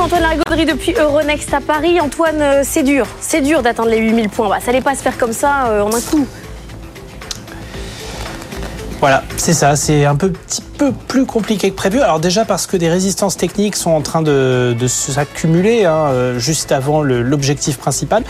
Antoine Larigauderie depuis Euronext à Paris. Antoine, euh, c'est dur, c'est dur d'atteindre les 8000 points. Bah, ça n'allait pas se faire comme ça euh, en un coup. Voilà, c'est ça, c'est un peu petit peu plus compliqué que prévu. Alors déjà parce que des résistances techniques sont en train de, de s'accumuler hein, euh, juste avant l'objectif principal.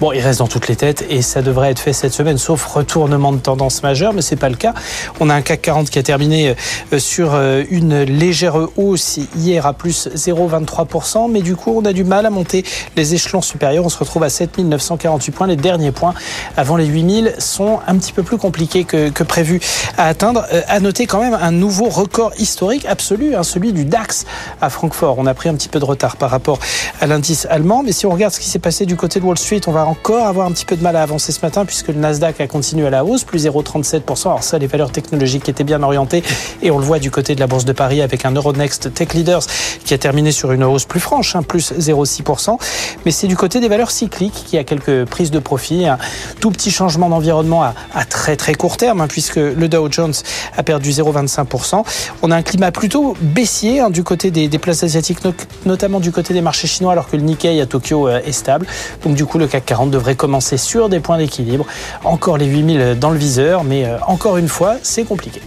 Bon, il reste dans toutes les têtes et ça devrait être fait cette semaine, sauf retournement de tendance majeure, mais c'est pas le cas. On a un CAC 40 qui a terminé euh, sur euh, une légère hausse hier à plus 0,23%, mais du coup on a du mal à monter les échelons supérieurs. On se retrouve à 7948 points. Les derniers points avant les 8000 sont un petit peu plus compliqués que, que prévu à atteindre. À noter quand même un nouveau record historique absolu, hein, celui du DAX à Francfort. On a pris un petit peu de retard par rapport à l'indice allemand, mais si on regarde ce qui s'est passé du côté de Wall Street, on va encore avoir un petit peu de mal à avancer ce matin puisque le Nasdaq a continué à la hausse, plus 0,37%. Alors ça, les valeurs technologiques étaient bien orientées et on le voit du côté de la Bourse de Paris avec un Euronext Tech Leaders qui a terminé sur une hausse plus franche, hein, plus 0,6%. Mais c'est du côté des valeurs cycliques qui a quelques prises de profit, un tout petit changement d'environnement à, à, très très court terme, hein, puisque le Dow Jones a perdu 0,25%. On a un climat plutôt baissier hein, du côté des, places asiatiques, notamment du côté des marchés chinois, alors que le Nikkei à Tokyo euh, est stable. Donc du coup, le CAC 40 devrait commencer sur des points d'équilibre. Encore les 8000 dans le viseur, mais euh, encore une fois, c'est compliqué.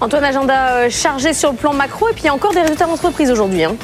Antoine, agenda euh, chargé sur le plan macro, et puis encore des résultats d'entreprise aujourd'hui. Hein.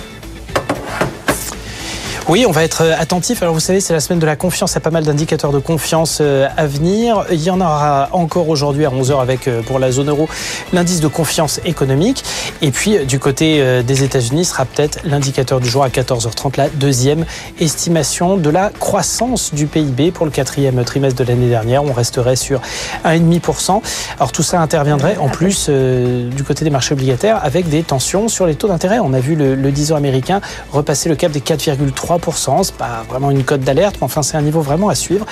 Oui, on va être euh, attentif. Alors vous savez, c'est la semaine de la confiance. Il y a pas mal d'indicateurs de confiance euh, à venir. Il y en aura encore aujourd'hui à 11h avec, euh, pour la zone euro, l'indice de confiance économique. Et puis du côté des États-Unis sera peut-être l'indicateur du jour à 14h30, la deuxième estimation de la croissance du PIB pour le quatrième trimestre de l'année dernière. On resterait sur 1,5%. Alors tout ça interviendrait en plus du côté des marchés obligataires avec des tensions sur les taux d'intérêt. On a vu le, le 10 ans américain repasser le cap des 4,3 c'est pas vraiment une cote d'alerte, mais enfin c'est un niveau vraiment à suivre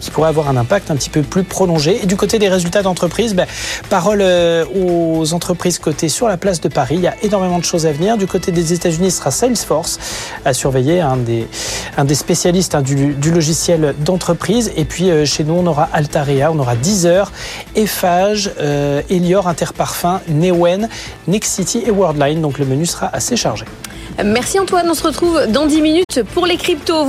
qui pourrait avoir un impact un petit peu plus prolongé. Et du côté des résultats d'entreprise, ben, parole euh, aux entreprises cotées sur la place de Paris. Il y a énormément de choses à venir. Du côté des États-Unis, ce sera Salesforce à surveiller, un des, spécialistes hein, du, logiciel d'entreprise. Et puis euh, chez nous, on aura Altaria, on aura Deezer, Eiffage, euh, Elior, Interparfum, Newen, Nexity et Worldline. Donc le menu sera assez chargé. Merci Antoine, on se retrouve dans 10 minutes pour les cryptos.